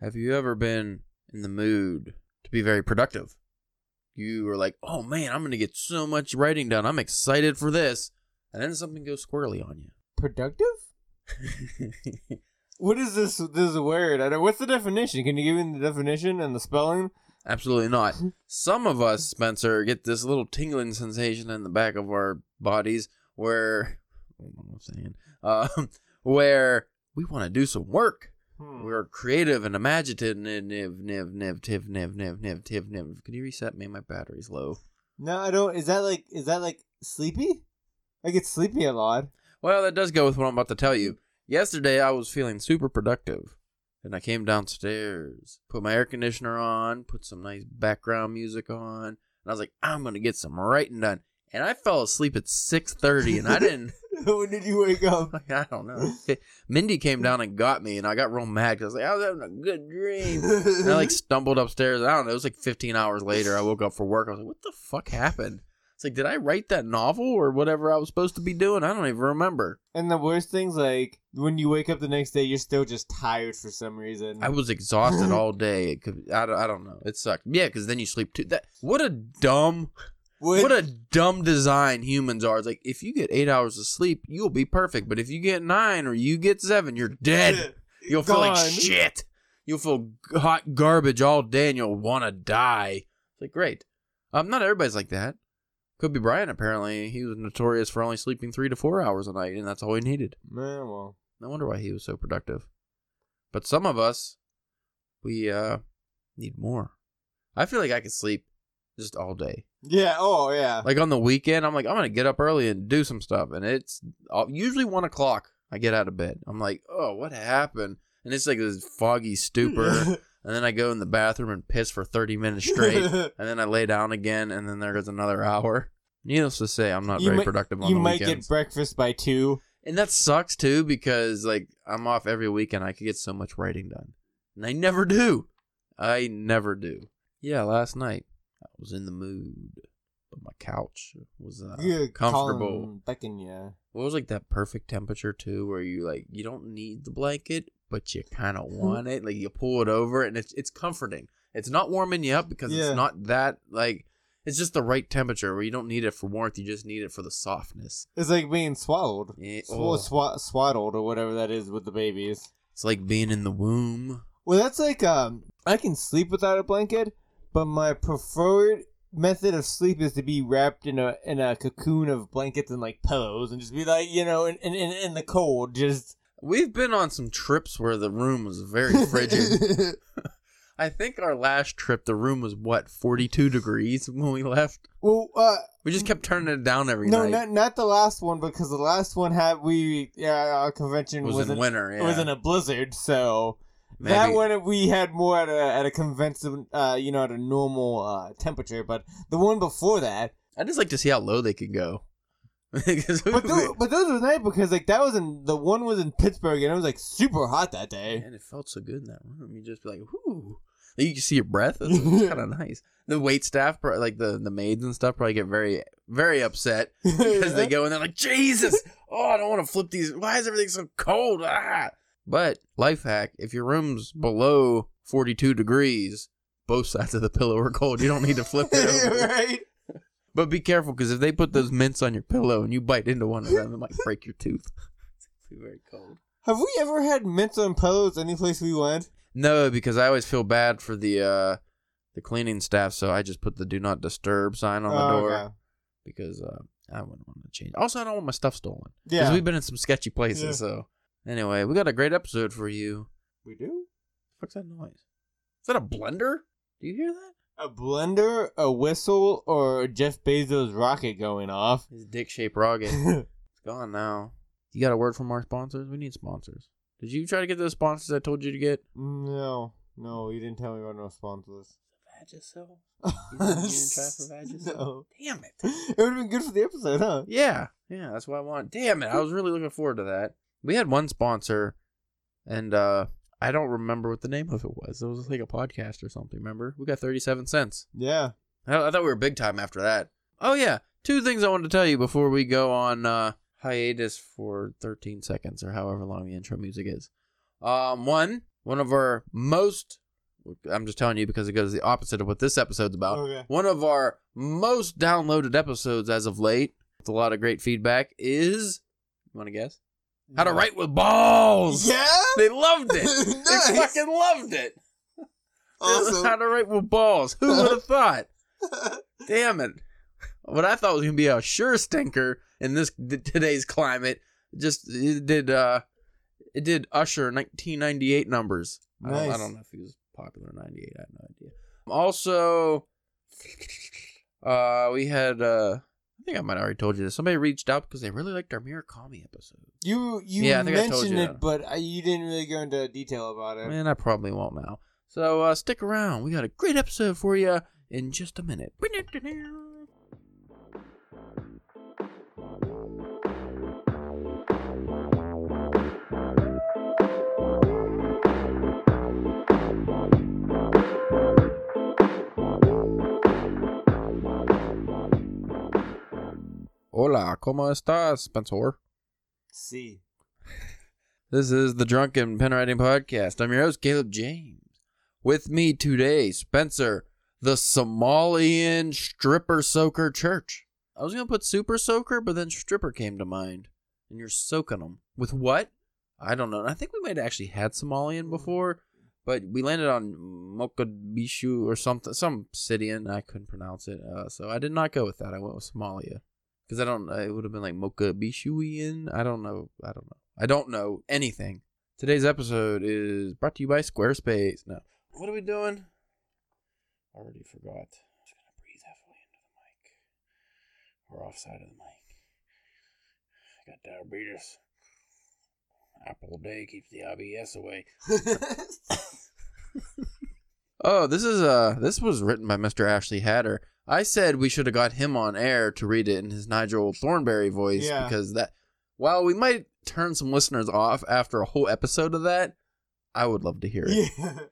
Have you ever been in the mood to be very productive? You were like, oh man, I'm going to get so much writing done. I'm excited for this. And then something goes squirrely on you. Productive? What is this? This word? I don't, what's the definition? Can you give me the definition and the spelling? Absolutely not. Some of us, Spencer, get this little tingling sensation in the back of our bodies where, what am saying? Um, where we want to do some work. Hmm. We're creative and imaginative, niv, niv, niv, niv, tiv, niv, niv, niv, tiv, niv. Can you reset me? My battery's low. No, I don't. Is that like? Is that like sleepy? I get sleepy a lot. Well, that does go with what I'm about to tell you. Yesterday, I was feeling super productive. And I came downstairs, put my air conditioner on, put some nice background music on, and I was like, I'm gonna get some writing done. And I fell asleep at 6:30, and I didn't. when did you wake up? I don't know. Mindy came down and got me, and I got real mad because I was like, I was having a good dream. And I like stumbled upstairs. I don't know. It was like 15 hours later. I woke up for work. I was like, what the fuck happened? It's like, did I write that novel or whatever I was supposed to be doing? I don't even remember. And the worst thing's like when you wake up the next day, you're still just tired for some reason. I was exhausted all day. It could, I, don't, I don't know. It sucked. Yeah, because then you sleep too. That what a dumb, What- what a dumb design humans are. It's like if you get eight hours of sleep, you'll be perfect. But if you get nine or you get seven, you're dead. You'll feel like shit. You'll feel hot garbage all day, and you'll want to die. It's like great. Um, not everybody's like that. Could be Brian. apparently he was notorious for only sleeping three to four hours a night, and that's all he needed. Man, well, No wonder why he was so productive. But some of us, we uh need more. I feel like I could sleep just all day. Yeah. Oh, yeah. Like on the weekend, I'm like I'm gonna get up early and do some stuff, and it's uh, usually one o'clock. I get out of bed. I'm like, oh, what happened? And it's like this foggy stupor, and then I go in the bathroom and piss for 30 minutes straight, and then I lay down again, and then there goes another hour. Needless to say, I'm not You very might- productive on the weekend. you might get breakfast by two. And that sucks too because like I'm off every weekend. I could get so much writing done, and I never do. I never do. Yeah, last night was in the mood, but my couch was uh, Yeah, comfortable. Becking, yeah. What was like that perfect temperature too, where you like you don't need the blanket, but you kind of want it. Like you pull it over, and it's it's comforting. It's not warming you up because Yeah. it's not that like. It's just the right temperature where you don't need it for warmth. You just need it for the softness. It's like being swaddled. Yeah, oh. swa- swaddled or whatever that is with the babies. It's like being in the womb. Well, that's like um, I can sleep without a blanket, but my preferred method of sleep is to be wrapped in a in a cocoon of blankets and like pillows, and just be like you know in in, in, the cold, just We've been on some trips where the room was very frigid. I think our last trip, the room was what, 42 degrees when we left? well, uh, We just kept turning it down every no, night. not not the last one because the last one had we yeah our convention was, was in in, winter, it was in a blizzard, so. Maybe. That one we had more at a at a convention, uh, you know, at a normal uh, temperature. But the one before that, I just like to see how low they can go. but those, but those were nice because like that was in the one was in Pittsburgh and it was like super hot that day. And it felt so good in that room. You just be like, whoo. You can see your breath. It's, it's kind of nice. The wait staff, like the, the maids and stuff, probably get very, very upset because they go and they're like, Jesus, oh, I don't want to flip these. Why is everything so cold? Ah. But life hack: if your room's below forty-two degrees, both sides of the pillow are cold. You don't need to flip it over. right? But be careful because if they put those mints on your pillow and you bite into one of them, it might break your tooth. It's very cold. Have we ever had mints on pillows any place we went? No, because I always feel bad for the uh the cleaning staff, so I just put the "Do Not Disturb" sign on the Oh, door okay. because uh, I wouldn't want to change. Also, I don't want my stuff stolen because Yeah, we've been in some sketchy places. Yeah. So anyway, we got a great episode for you. we do. What's that noise? Is that a blender? Do you hear that? A blender, a whistle, or Jeff Bezos' rocket going off. His dick-shaped rocket. it's gone now. You got a word from our sponsors? We need sponsors. Did you try to get those sponsors I told you to get? no, no, you didn't tell me about no sponsors. Vagisil? You didn't, you didn't try for Vagisil? No. Damn it. It would have been good for the episode, huh? Yeah, yeah, that's what I want. Damn it, I was really looking forward to that. We had one sponsor, and uh I don't remember what the name of it was. It was like a podcast or something. Remember? We got thirty-seven cents. Yeah. I, I thought we were big time after that. Oh yeah, two things I wanted to tell you before we go on uh, hiatus for thirteen seconds or however long the intro music is. Um, one, one of our most. I'm just telling you because it goes the opposite of what this episode's about. Okay. One of our most downloaded episodes as of late, with a lot of great feedback, is. You want to guess? How to write with balls. Yeah. They loved it. Nice. They fucking loved it. Awesome. How to write with balls. Who would have thought? Damn it. What I thought was going to be a sure stinker in this today's climate just it did uh it did Usher 1998 numbers. I, don't, I don't know if he was popular in 98. I have no idea. Also uh we had uh think I might have already told you this. Somebody reached out because they really liked our Murakami episode. You you Yeah, I think I told mentioned you it, that. but I, you didn't really go into detail about it. Man, I probably won't now. So uh, stick around. We got a great episode for you in just a minute. Hola, ¿cómo estás, Spencer? Sí. This is the Drunken Pen Writing Podcast. I'm your host, Caleb James. With me today, Spencer, the Somalian stripper soaker church. I was going to put super soaker, but then stripper came to mind. And you're soaking them. With what? I don't know. I think we might have actually had Somalian before, but we landed on Mogadishu or something, some city, and I couldn't pronounce it. Uh, so I did not go with that. I went with Somalia. Because I don't, it would have been like Mogadishuian. I don't know. I don't know. I don't know anything. Today's episode is brought to you by Squarespace. No. What are we doing? I Already forgot. Just gonna breathe heavily into the mic. Or offside of the mic. I got diabetes. Apple a day keeps the IBS away. Oh, this is uh this was written by Mr. Ashley Hatter. I said we should have got him on air to read it in his Nigel Thornberry voice Yeah. because that while we might turn some listeners off after a whole episode of that, I would love to hear it. yeah.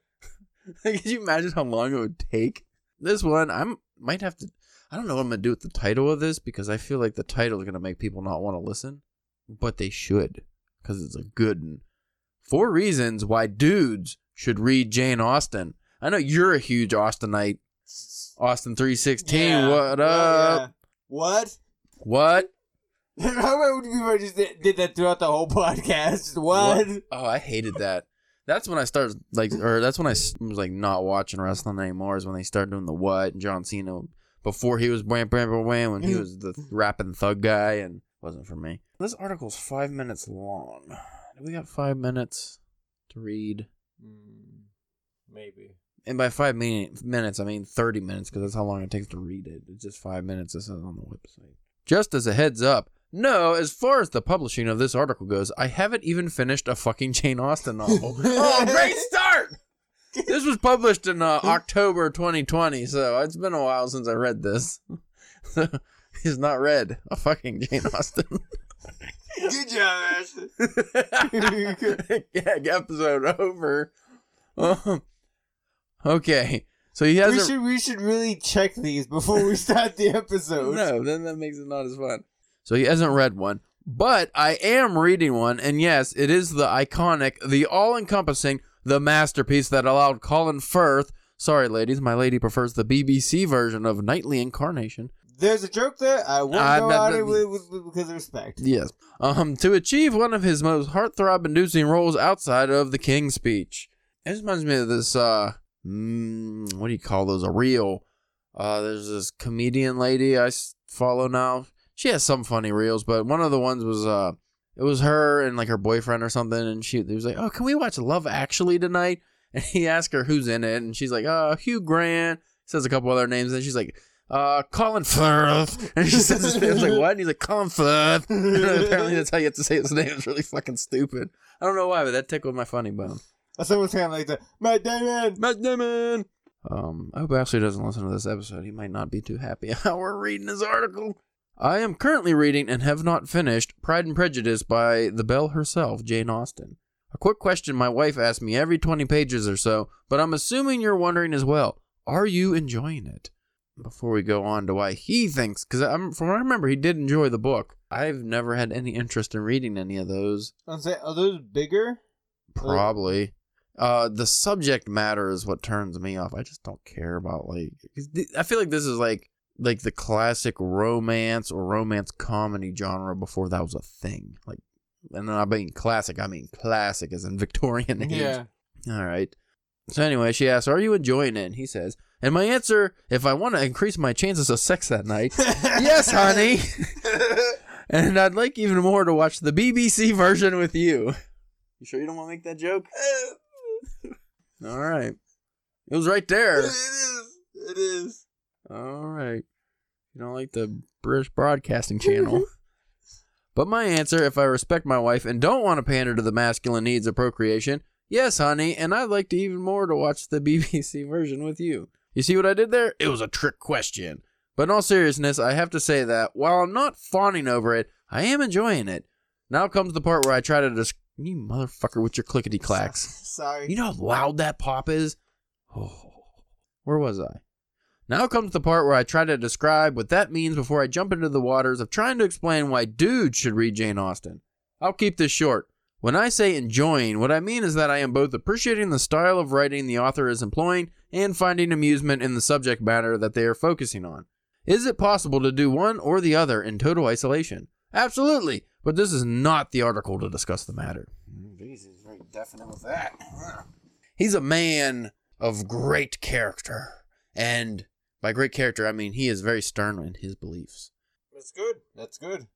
Could you imagine how long it would take? This one, I might have to. I don't know what I'm gonna do with the title of this because I feel like the title is gonna make people not want to listen, but they should because it's a good one. Four reasons why dudes should read Jane Austen. I know you're a huge Austenite. Austin three sixteen. Yeah. What up? yeah. What? What? How about when people just did, did that throughout the whole podcast? Just What? Oh, I hated that. That's when I started like, or that's when I was like not watching wrestling anymore. Is when they started doing the what and John Cena before he was wham bam bam wham when he Mhm. was the rapping thug guy and wasn't for me. This article's five minutes long. Do we got five minutes to read? Mm, maybe. And by five min- minutes, I mean thirty minutes because that's how long it takes to read it. It's just five minutes. This is on the website. Just as a heads up. No, as far as the publishing of this article goes, I haven't even finished a fucking Jane Austen novel. oh, great start! This was published in uh, October 2020, so it's been a while since I read this. So he's not read a fucking Jane Austen. Good job, Ashley. Gag episode over. Um, okay, so he we hasn't. should we should really check these before we start the episode. No, then that makes it not as fun. So he hasn't read one, but I am reading one, and yes, it is the iconic, the all-encompassing, the masterpiece that allowed Colin Firth. Sorry, ladies, my lady prefers the BBC version of Nightly Incarnation. There's a joke there. I won't Uh, go no, out it with, with, with- because of respect. Yes, um, to achieve one of his most heartthrob-inducing roles outside of the King's Speech. It reminds me of this. Uh, mm, what do you call those? A reel. Uh, there's this comedian lady I follow now. She has some funny reels, but one of the ones was uh, it was her and like her boyfriend or something, and she was like, "Oh, can we watch Love Actually tonight?" And he asked her who's in it, and she's like, "Uh, Hugh Grant." Says a couple other names, and she's like, "Uh, Colin Firth." And she says his like, "What?" And he's like, "Colin Firth." Apparently, that's how you have to say his name. It's really fucking stupid. I don't know why, but that tickled my funny bone. I someone's kind of like that. Matt Damon. Matt Damon. Um, I hope Ashley doesn't listen to this episode. He might not be too happy how we're reading his article. I am currently reading and have not finished Pride and Prejudice by the Belle herself, Jane Austen. A quick question my wife asks me every 20 pages or so, but I'm assuming you're wondering as well. Are you enjoying it? Before we go on to why he thinks, because I'm from what I remember, he did enjoy the book. I've never had any interest in reading any of those. I'm saying, are those bigger? Probably. Uh, the subject matter is what turns me off. I just don't care about like. th- I feel like this is like like the classic romance or romance comedy genre before that was a thing. Like, and I mean classic. I mean classic as in Victorian age. Yeah. All right. So anyway, she asks, "Are you enjoying it?" And he says, and my answer, if I want to increase my chances of sex that night, yes, honey. and I'd like even more to watch the BBC version with you. You sure you don't want to make that joke? All right. It was right there. It is. It is. All right. You don't like the British Broadcasting Channel. but my answer, if I respect my wife and don't want to pander to the masculine needs of procreation, yes, honey, and I'd like to even more to watch the BBC version with you. You see what I did there? It was a trick question. But in all seriousness, I have to say that while I'm not fawning over it, I am enjoying it. Now comes the part where I try to dis- you motherfucker with your clickety clacks. Sorry. You know how loud that pop is? Oh, where was I? Now comes the part where I try to describe what that means before I jump into the waters of trying to explain why dudes should read Jane Austen. I'll keep this short. When I say enjoying, what I mean is that I am both appreciating the style of writing the author is employing and finding amusement in the subject matter that they are focusing on. Is it possible to do one or the other in total isolation? Absolutely, but this is not the article to discuss the matter. Jesus, very definite with that. He's a man of great character, and by great character, I mean he is very stern in his beliefs. That's good. That's good.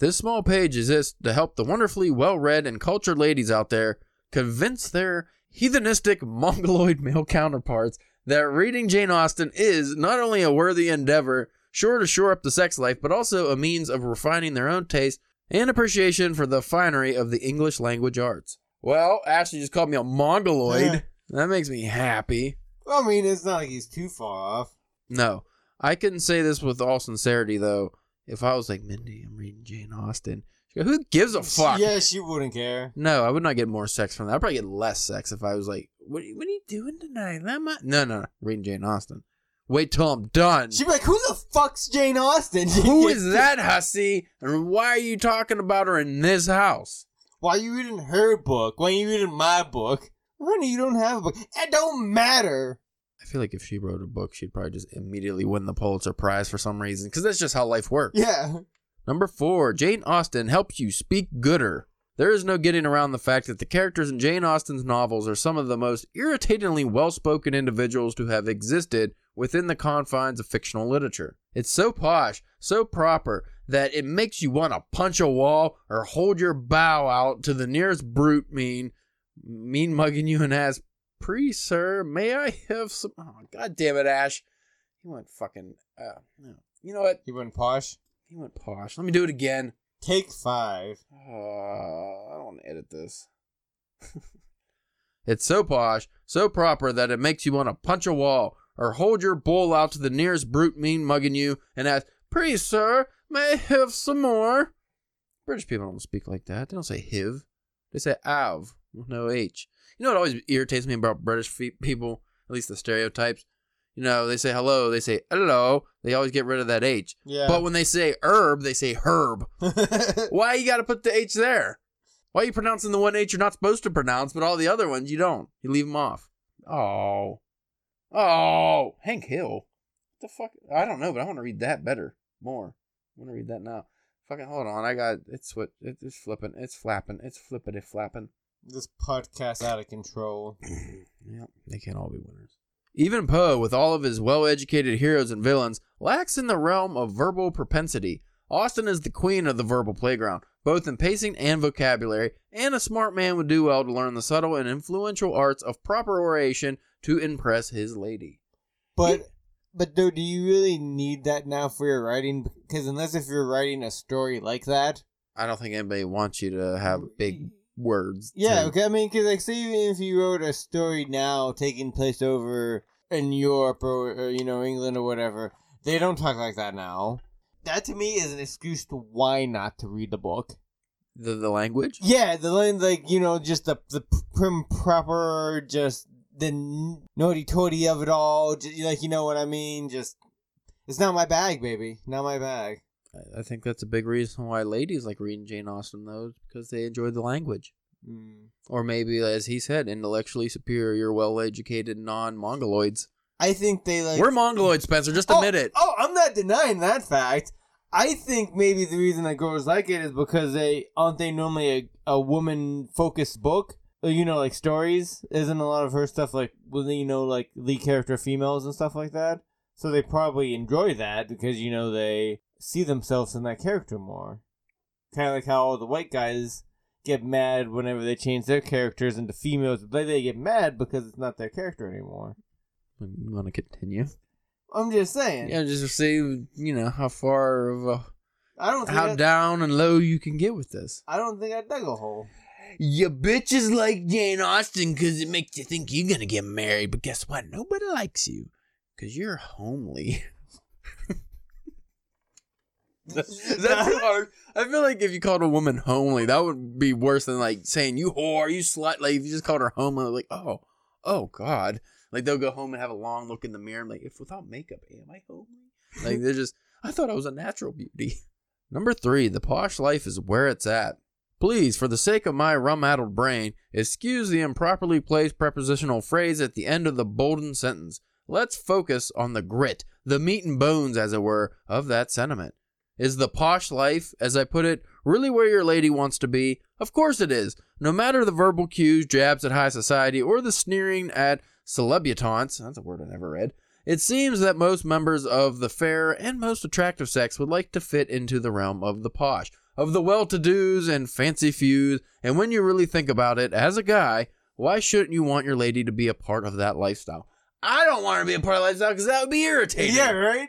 This small page exists to help the wonderfully well read and cultured ladies out there convince their heathenistic mongoloid male counterparts that reading Jane Austen is not only a worthy endeavor, sure to shore up the sex life, but also a means of refining their own taste and appreciation for the finery of the English language arts. Well, Ashley just called me a mongoloid. That makes me happy. Well, I mean, it's not like he's too far off. No, I couldn't say this with all sincerity though. If I was like Mindy, I'm reading Jane Austen. She'd go, Who gives a fuck? Yeah, she wouldn't care. No, I would not get more sex from that. I'd probably get less sex if I was like, "What? are you- What are you doing tonight?" Am I-" No, no, no. Reading Jane Austen. Wait till I'm done. She'd be like, "Who the fuck's Jane Austen?" Who is that hussy? And why are you talking about her in this house? Why are you reading her book? Why are you reading my book? Honey, you don't have a book. It don't matter. I feel like if she wrote a book, she'd probably just immediately win the Pulitzer Prize for some reason, because that's just how life works. Yeah. Number four, Jane Austen helps you speak gooder. There is no getting around the fact that the characters in Jane Austen's novels are some of the most irritatingly well spoken individuals to have existed within the confines of fictional literature. It's so posh, so proper, that it makes you want to punch a wall or hold your bow out to the nearest brute mean, mean mugging you and ask, Please, sir, may I have some. Oh, God damn it, Ash. He went fucking. Uh, no. You know what? He went posh. He went posh. Let me do it again. Take five. Uh, I don't want to edit this. it's so posh, so proper that it makes you want to punch a wall or hold your bowl out to the nearest brute mean mugging you and ask, Please, sir, may I have some more? British people don't speak like that. They don't say hiv. They say av with no H. You know what always irritates me about British fe- people, at least the stereotypes? You know, they say hello, they say hello. They always get rid of that H. Yeah. But when they say herb, they say herb. Why you got to put the H there? Why are you pronouncing the one H you're not supposed to pronounce, but all the other ones you don't? You leave them off. Oh. Oh. Hank Hill. What the fuck? I don't know, but I want to read that better. More. I want to read that now. Fucking hold on. I got it's what it's flipping. It's flapping. It's flippity flapping. this podcast out of control. Yep, they can't all be winners. Even Poe, with all of his well educated heroes and villains, lacks in the realm of verbal propensity. Austen is the queen of the verbal playground, both in pacing and vocabulary, and a smart man would do well to learn the subtle and influential arts of proper oration to impress his lady. But but dude, do you really need that now for your writing? Because unless if you're writing a story like that, I don't think anybody wants you to have big words. yeah. Okay, I mean, because like, say even if you wrote a story now taking place over in Europe or, or you know England or whatever, they don't talk like that now. That to me is an excuse to why not to read the book. The, the language? Yeah, the like you know just the the prim proper, just the naughty toady of it all. Just, like you know what I mean? Just it's not my bag, baby. Not my bag. I- think that's a big reason why ladies like reading Jane Austen, though, is because they enjoy the language. Mm. Or maybe, as he said, intellectually superior, well educated non Mongoloids. I think they like. We're Mongoloids, Spencer, just oh, admit it. Oh, I'm not denying that fact. I think maybe the reason that girls like it is because they aren't they normally a, a woman focused book. Uh, You know, like stories. Isn't a lot of her stuff like well, you know, like lead character females and stuff like that. So they probably enjoy that because you know they see themselves in that character more. Kind of like how all the white guys get mad whenever they change their characters into females. But they get mad because it's not their character anymore. You want to continue? I'm just saying. Yeah, just to see, you know, how far of a, I don't think how I, down and low you can get with this. I don't think I dug a hole. You bitches like Jane Austen because it makes you think you're gonna get married, but guess what? Nobody likes you because you're homely. Is that hard? I feel like if you called a woman homely, that would be worse than like saying you whore, you slut. Like if you just called her homely, like oh, oh God, like they'll go home and have a long look in the mirror, and like if without makeup, am I homely? Like they're just. I thought I was a natural beauty. Number three, the posh life is where it's at. Please, for the sake of my rum-addled brain, excuse the improperly placed prepositional phrase at the end of the bolden sentence. Let's focus on the grit, the meat and bones, as it were, of that sentiment. Is the posh life, as I put it, really where your lady wants to be? Of course it is. No matter the verbal cues, jabs at high society, or the sneering at celebutantes, that's a word I never read, it seems that most members of the fair and most attractive sex would like to fit into the realm of the posh, of the well to dos and fancy fews, and when you really think about it, as a guy, why shouldn't you want your lady to be a part of that lifestyle? I don't want to be a part of that lifestyle because that would be irritating. Yeah, right?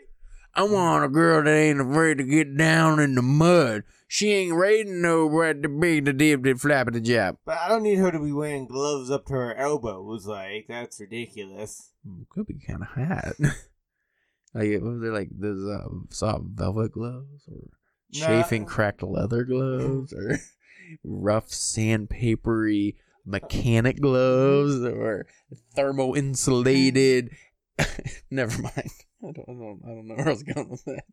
I want a girl that ain't afraid to get down in the mud. She ain't to know where to be the dib dib flap the job. But I don't need her to be wearing gloves up to her elbows. Like, that's ridiculous. Could be kind of hot. like, what was it like those uh, soft velvet gloves or chafing cracked leather gloves or rough sandpapery mechanic gloves or thermo insulated. Never mind. I don't, I don't. I don't know where I was going with that.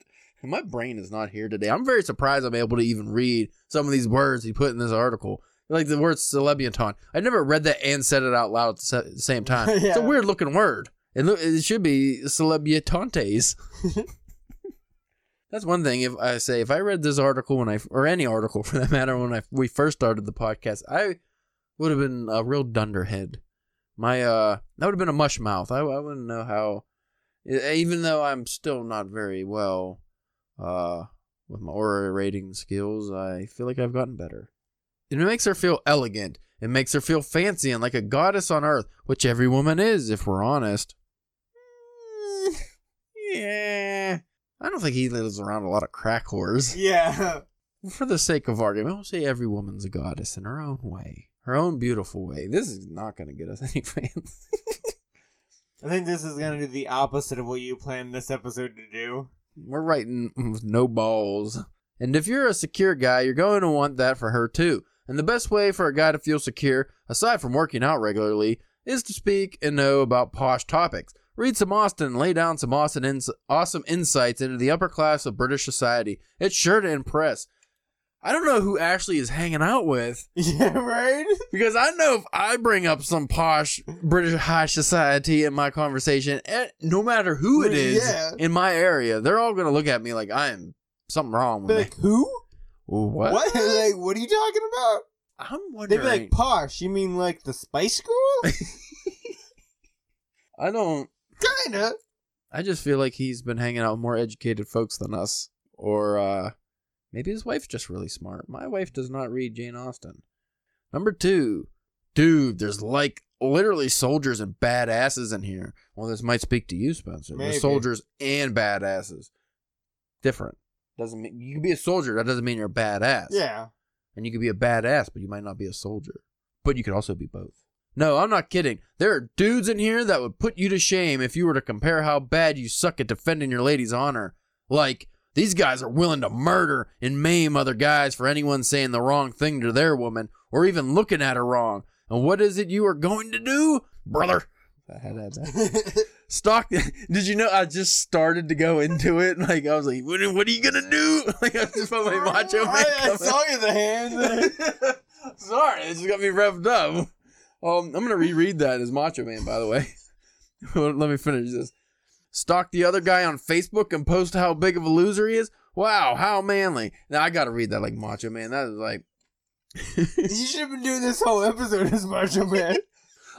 My brain is not here today. I'm very surprised I'm able to even read some of these words he put in this article. Like the word celebutant. I never read that and said it out loud at the same time. It's a weird looking word. It, it should be celebutantes. That's one thing. If I say if I read this article when I or any article for that matter when I we first started the podcast, I would have been a real dunderhead. My uh, that would have been a mush mouth. I, I wouldn't know how. Even though I'm still not very well, uh, with my orating skills, I feel like I've gotten better. It makes her feel elegant. It makes her feel fancy and like a goddess on earth, which every woman is, if we're honest. Mm, yeah. I don't think he lives around a lot of crack whores. Yeah. For the sake of argument, we'll say every woman's a goddess in her own way, her own beautiful way. This is not going to get us any fans. I think this is going to do the opposite of what you planned this episode to do. We're writing with no balls. And if you're a secure guy, you're going to want that for her too. And the best way for a guy to feel secure, aside from working out regularly, is to speak and know about posh topics. Read some Austen and lay down some awesome, ins- awesome insights into the upper class of British society. It's sure to impress. I don't know who Ashley is hanging out with Yeah, right? because I know if I bring up some posh British high society in my conversation, eh, no matter who it is Yeah. in my area, they're all gonna look at me like I am something wrong with like, who? What? What? like, what are you talking about? I'm wondering. They'd be like, posh. You mean like the Spice Girl? I don't. Kinda. I just feel like he's been hanging out with more educated folks than us, or uh, maybe his wife's just really smart. My wife does not read Jane Austen. Number two, dude, there's like literally soldiers and badasses in here. Well, this might speak to you, Spencer. Maybe. There's soldiers and badasses. Different. Doesn't mean you can be a soldier. That doesn't mean you're a badass. Yeah. And you could be a badass, but you might not be a soldier. But you could also be both. No, I'm not kidding. There are dudes in here that would put you to shame if you were to compare how bad you suck at defending your lady's honor. Like, these guys are willing to murder and maim other guys for anyone saying the wrong thing to their woman or even looking at her wrong. And what is it you are going to do, brother? I had that. Stock. Did you know I just started to go into it? Like I was like, "What, what are you gonna do?" Like I just felt my macho man. I, I saw you the hand. Sorry, it just got me revved up. Um, I'm gonna reread that as Macho Man, by the way. Let me finish this. Stalk the other guy on Facebook and post how big of a loser he is. Wow, how manly. Now I gotta read that like Macho Man. That is like you should have been doing this whole episode as Macho Man.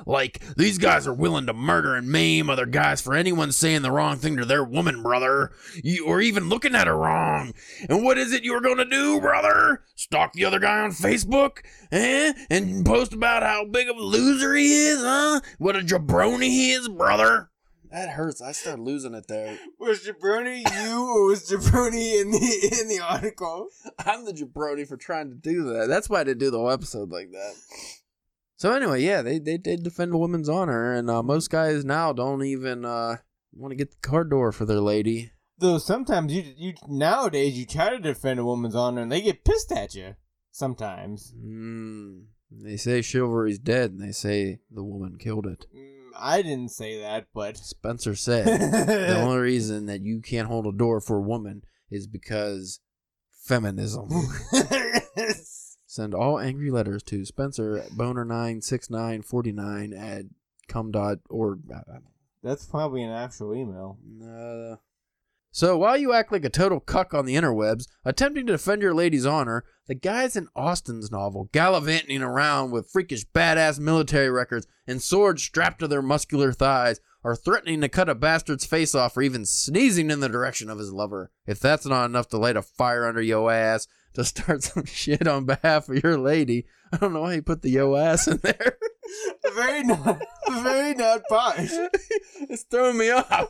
Like, these guys are willing to murder and maim other guys for anyone saying the wrong thing to their woman, brother. You, or even looking at her wrong. And what is it you're gonna do, brother? Stalk the other guy on Facebook? Eh? And post about how big of a loser he is, huh? What a jabroni he is, brother? That hurts. I start losing it there. Was Jabroni you or was Jabroni in the in the article? I'm the jabroni for trying to do that. That's why I didn't do the whole episode like that. So anyway, yeah, they they did defend a woman's honor, and uh, most guys now don't even uh, want to get the car door for their lady. Though sometimes you you nowadays you try to defend a woman's honor and they get pissed at you. Sometimes. Mm, they say chivalry's dead, and they say the woman killed it. Mm, I didn't say that, but Spencer said the only reason that you can't hold a door for a woman is because feminism. Send all angry letters to Spencer at boner96949 at cum dot org. That's probably an actual email. Uh, so while you act like a total cuck on the interwebs, attempting to defend your lady's honor, the guys in Austen's novel gallivanting around with freakish badass military records and swords strapped to their muscular thighs are threatening to cut a bastard's face off or even sneezing in the direction of his lover. If that's not enough to light a fire under yo ass to start some shit on behalf of your lady, I don't know why you put the yo ass in there. very not, very not posh. it's throwing me off.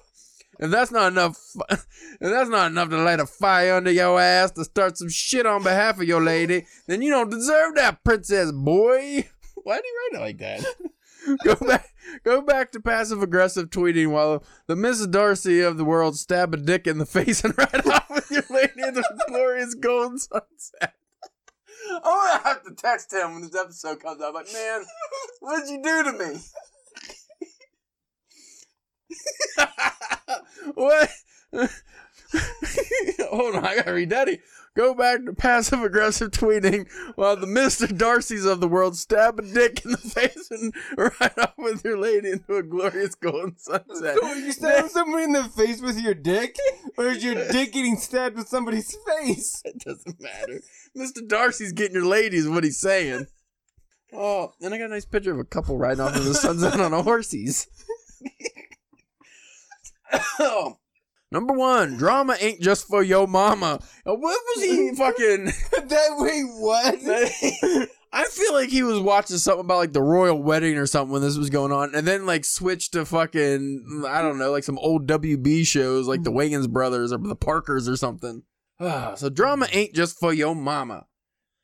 If that's not enough, if that's not enough to light a fire under your ass to start some shit on behalf of your lady, then you don't deserve that, princess boy. Why do you write it like that? go back, go back to passive aggressive tweeting while the Mrs. Darcy of the world stab a dick in the face and ride off with your lady in the glorious golden sunset. I'm gonna have to text him when this episode comes out. Like, man, what did you do to me? what? Hold on, I gotta read Daddy. Go back to passive aggressive tweeting while the Mr. Darcy's of the world stab a dick in the face and ride off with your lady into a glorious golden sunset. So you stab somebody in the face with your dick? Or is your dick getting stabbed with somebody's face? It doesn't matter. Mr. Darcy's getting your lady is what he's saying. Oh, and I got a nice picture of a couple riding off in the sunset on a horsies. Number one, drama ain't just for your mama. What was he fucking? that wait, what? I feel like he was watching something about like the royal wedding or something when this was going on, and then like switched to fucking I don't know, like some old WB shows like the mm-hmm. Wayans brothers or the Parkers or something. So drama ain't just for your mama.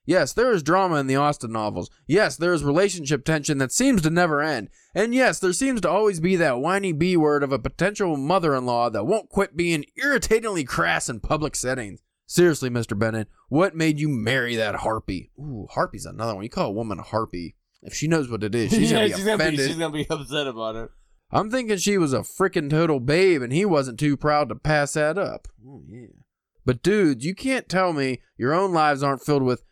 Yes, there is drama in the Austen novels. Yes, there is relationship tension that seems to never end. And yes, there seems to always be that whiny B word of a potential mother in law that won't quit being irritatingly crass in public settings. Seriously, Mr. Bennet, what made you marry that harpy? Ooh, harpy's another one. You call a woman a harpy. If she knows what it is, she's yeah, gonna be she's, gonna be, offended. she's gonna be upset about it. I'm thinking she was a freaking total babe and he wasn't too proud to pass that up. Oh, yeah. But dudes, you can't tell me your own lives aren't filled with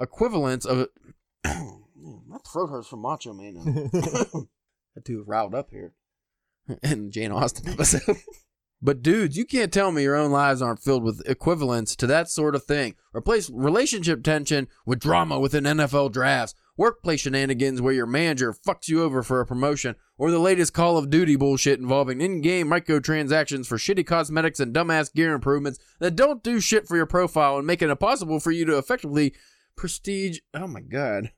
equivalents of. My throat hurts from Macho Man. That too riled up here. In Jane Austen episode. but dudes, you can't tell me your own lives aren't filled with equivalents to that sort of thing. Replace relationship tension with drama within NFL drafts, workplace shenanigans where your manager fucks you over for a promotion, or the latest Call of Duty bullshit involving in-game microtransactions for shitty cosmetics and dumbass gear improvements that don't do shit for your profile and make it impossible for you to effectively prestige. Oh my god.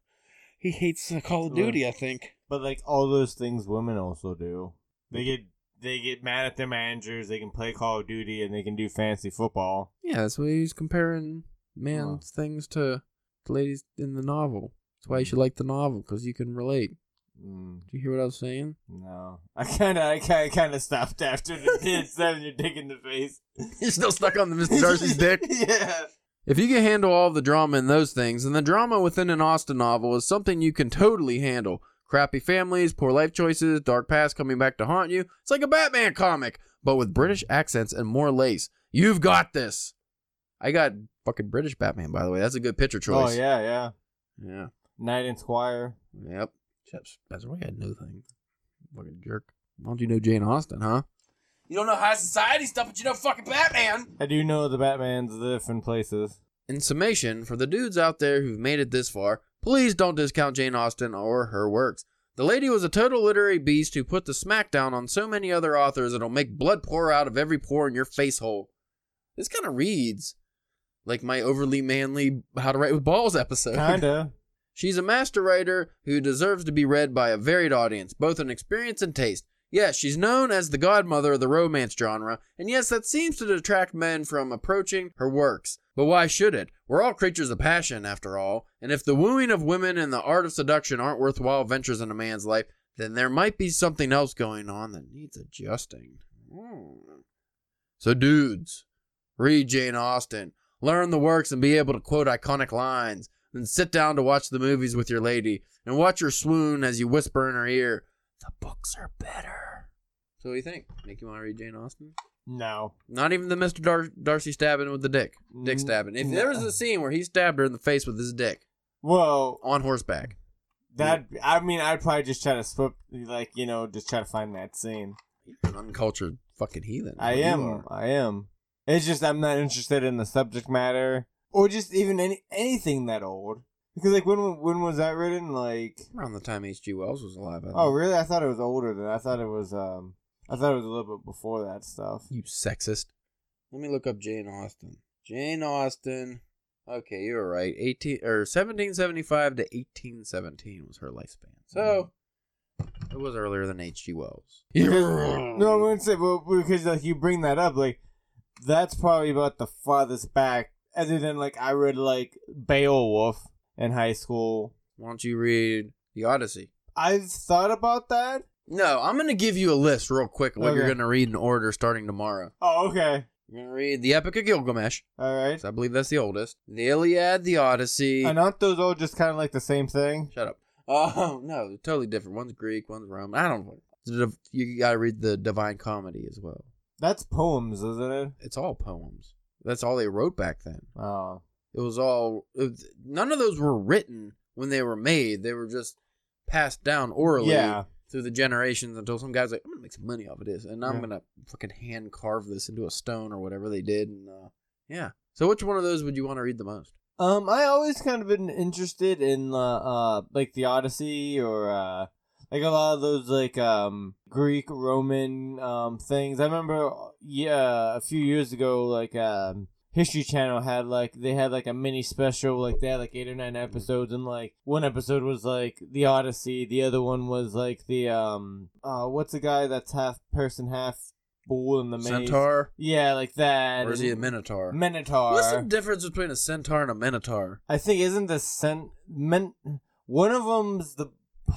He hates uh, Call of Duty, I think. But like all those things women also do. They get they get mad at their managers, they can play Call of Duty and they can do fancy football. Yeah, that's why he's comparing man's things to ladies in the novel. That's why you should like the novel because you can relate. Mm, Do you hear what I was saying? no. I kinda I kinda kinda stopped after the kid stabbing your dick in the face. You're still stuck on the Mr. Darcy's dick. yeah. If you can handle all the drama in those things, then the drama within an Austen novel is something you can totally handle. Crappy families, poor life choices, dark past coming back to haunt you. It's like a Batman comic, but with British accents and more lace. You've got this. I got fucking British Batman, by the way. That's a good picture oh, choice. Oh yeah, yeah. Yeah. Knight and Squire. Yep. Shep Spencer, we had no thing. Fucking jerk. Why don't you know Jane Austen, huh? You don't know high society stuff, but you know fucking Batman. I do know the Batman's the different places. In summation, for the dudes out there who've made it this far, please don't discount Jane Austen or her works. The lady was a total literary beast who put the smackdown on so many other authors it'll make blood pour out of every pore in your face hole. This kind of reads like my overly manly How to Write with Balls episode. Kinda. She's a master writer who deserves to be read by a varied audience, both in experience and taste. Yes, she's known as the godmother of the romance genre, and yes, that seems to detract men from approaching her works. But why should it? We're all creatures of passion, after all, and if the wooing of women and the art of seduction aren't worthwhile ventures in a man's life, then there might be something else going on that needs adjusting. Hmm. So, dudes, read Jane Austen, learn the works, and be able to quote iconic lines. Then sit down to watch the movies with your lady and watch her swoon as you whisper in her ear, The books are better. So, what do you think? Make you want to read Jane Austen? No. Not even the Mr. Dar- Darcy stabbing with the dick. Dick stabbing. If there was a scene where he stabbed her in the face with his dick Well, on horseback, that I mean, I'd probably just try to swip, like you know, just try to find that scene. you're an uncultured fucking heathen. I You am. are. I am. It's just I'm not interested in the subject matter or just even any anything that old. Because like when when was that written? Like Around the time H.G. Wells was alive. I think. oh really? I thought it was older than I thought it was. Um, I thought it was a little bit before that stuff. You sexist. Let me look up Jane Austen. Jane Austen. Okay, you were right. Eighteen or seventeen seventy five to eighteen seventeen was her lifespan. So it was earlier than H.G. Wells. Because- no, I wouldn't say, but because like you bring that up, like that's probably about the farthest back. Other than like I read like Beowulf in high school. Why don't you read the Odyssey? I've thought about that. No, I'm gonna give you a list real quick of what you're Okay. gonna read in order starting tomorrow. Oh, okay. You're gonna read the Epic of Gilgamesh. All right. 'cause I believe that's the oldest. The Iliad, the Odyssey. And aren't those all just kind of like the same thing? Shut up. Oh no, they're totally different. One's Greek, one's Roman. I don't know. You gotta read the Divine Comedy as well. That's poems, isn't it? It's all poems. That's all they wrote back then. Oh. It was all. It was, none of those were written when they were made. They were just passed down orally Yeah. Through the generations until some guy's like, I'm gonna make some money off of this, and I'm Yeah. gonna fucking hand carve this into a stone or whatever they did. And uh, yeah. So which one of those would you want to read the most? Um, I always kind of been interested in uh, uh like the Odyssey or uh like a lot of those like um Greek Roman um things. I remember yeah a few years ago like um History Channel had like they had like a mini special like they had like eight or nine episodes and like one episode was like the Odyssey, the other one was like the um uh what's the guy that's half person half bull in the maze? Centaur, Yeah, like that. or is he a Minotaur? Minotaur? What's the difference between a centaur and a minotaur? I think isn't the cent men one of them's the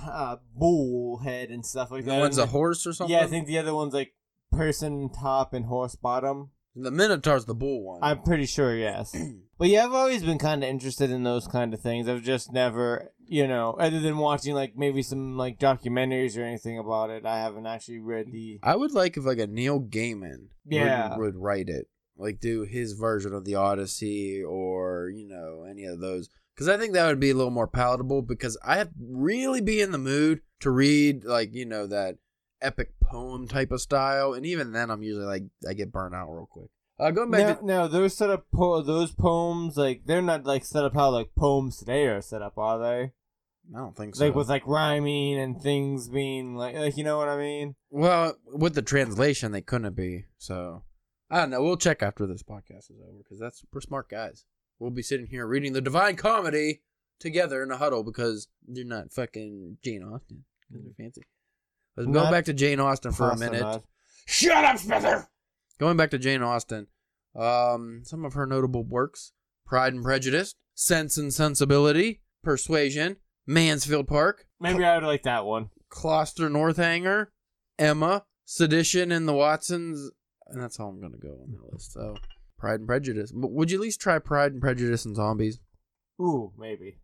uh, bull head and stuff like The that. one's a horse or something. Yeah, I think the other one's like person top and horse bottom. The minotaur's the bull one. I'm pretty sure, yes. but yeah, I've always been kind of interested in those kind of things. I've just never, you know, other than watching like maybe some like documentaries or anything about it, I haven't actually read the. I would like if like a Neil Gaiman Yeah. would, would write it, like do his version of the Odyssey or you know any of those, because I think that would be a little more palatable. Because I have really be in the mood to read like you know that epic poem type of style, and even then I'm usually like I get burnt out real quick. Uh, going back Now, to now those set up po- those poems like they're not like set up how like poems today are set up, are they? I don't think so. like with like rhyming and things being like like you know what I mean. well, with the translation, they couldn't be. So I don't know. We'll check after this podcast is over because that's we're smart guys. We'll be sitting here reading the Divine Comedy together in a huddle because you're not fucking Jane Austen because they're fancy. Let's go back to Jane Austen for a minute. not. Shut up, Spencer. Going back to Jane Austen, um, some of her notable works: Pride and Prejudice, Sense and Sensibility, Persuasion, Mansfield Park, Maybe I would like that one. Closter Northanger, Emma, Sedition, and the Watsons, and that's all I'm gonna go on that list. So, Pride and Prejudice. But would you at least try Pride and Prejudice and Zombies? Ooh, maybe,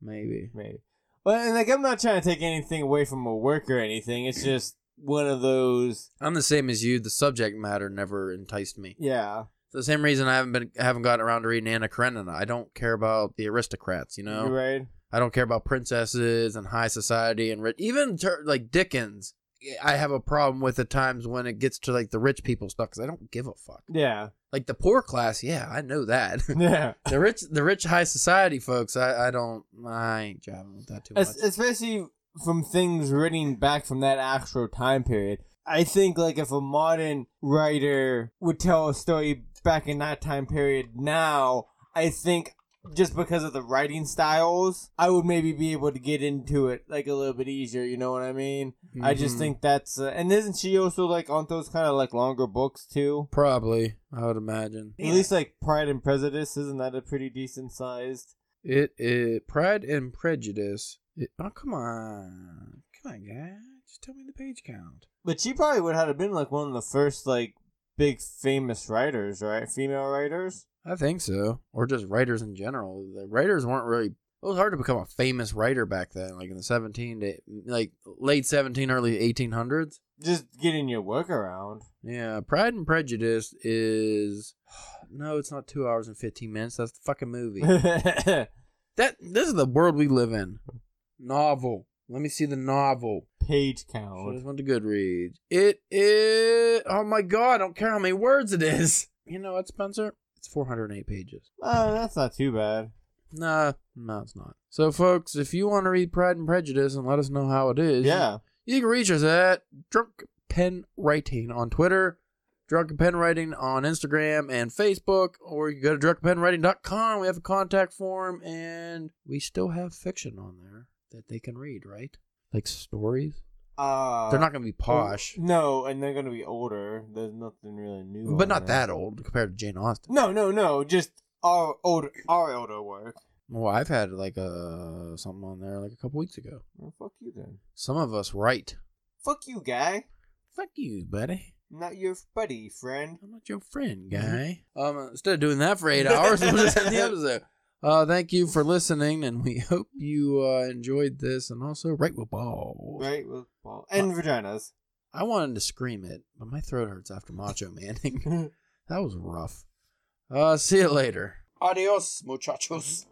Maybe. maybe. Well, and like I'm not trying to take anything away from a work or anything. It's just one of those. I'm the same as you. The subject matter never enticed me. Yeah, It's the same reason I haven't been haven't gotten around to reading Anna Karenina. I don't care about the aristocrats. You know, you're right. I don't care about princesses and high society and rich. Even ter- like Dickens, I have a problem with the times when it gets to like the rich people stuff because I don't give a fuck. Yeah. Like the poor class, yeah, I know that. Yeah. the rich, the rich high society folks, I, I don't, I ain't jabbing with that too much. Especially from things written back from that actual time period. I think like if a modern writer would tell a story back in that time period now, I think just because of the writing styles, I would maybe be able to get into it like a little bit easier, you know what I mean? I just Mhm. think that's uh, and isn't she also like on those kind of like longer books too? probably, I would imagine. At least like Pride and Prejudice, isn't that a pretty decent sized? It is Pride and Prejudice. It, oh come on, come on, guy, just tell me the page count. But she probably would have been like one of the first like big famous writers, right? Female writers. I think so, or just writers in general. The writers weren't really. It was hard to become a famous writer back then, like in the seventeen to like late seventeen, early eighteen hundreds. Just getting your work around. Yeah, Pride and Prejudice is no, it's not two hours and fifteen minutes. That's the fucking movie. That this is the world we live in. Novel. Let me see the novel. So count. this one to Goodreads. It is. Oh my god! I don't care how many words it is. You know what, Spencer? It's 408 pages. Uh, that's not too bad. Nah, no, it's not. So, folks, if you want to read Pride and Prejudice and let us know how it is, Yeah. you can reach us at Drunken Pen Writing on Twitter, Drunken Pen Writing on Instagram and Facebook, or you can go to drunkenpenwriting.com. We have a contact form, and we still have fiction on there that they can read, right? Like stories. Uh, They're not going to be posh, No, and they're gonna be older. There's nothing really new. but not there. that old compared to Jane Austen. No, no, no. Just our older, our older work. Well, I've had like uh something on there like a couple weeks ago. Well, fuck you then. Some of us write. Fuck you, guy. Fuck you, buddy. Not your buddy, friend. I'm not your friend, guy. Um, instead of doing that for eight hours, we'll just end the episode. Uh, thank you for listening, and we hope you uh, enjoyed this. And also, write with balls. Write with balls, and vaginas. I wanted to scream it, but my throat hurts after Macho Manning. that was rough. Uh, see you later. Adios, muchachos.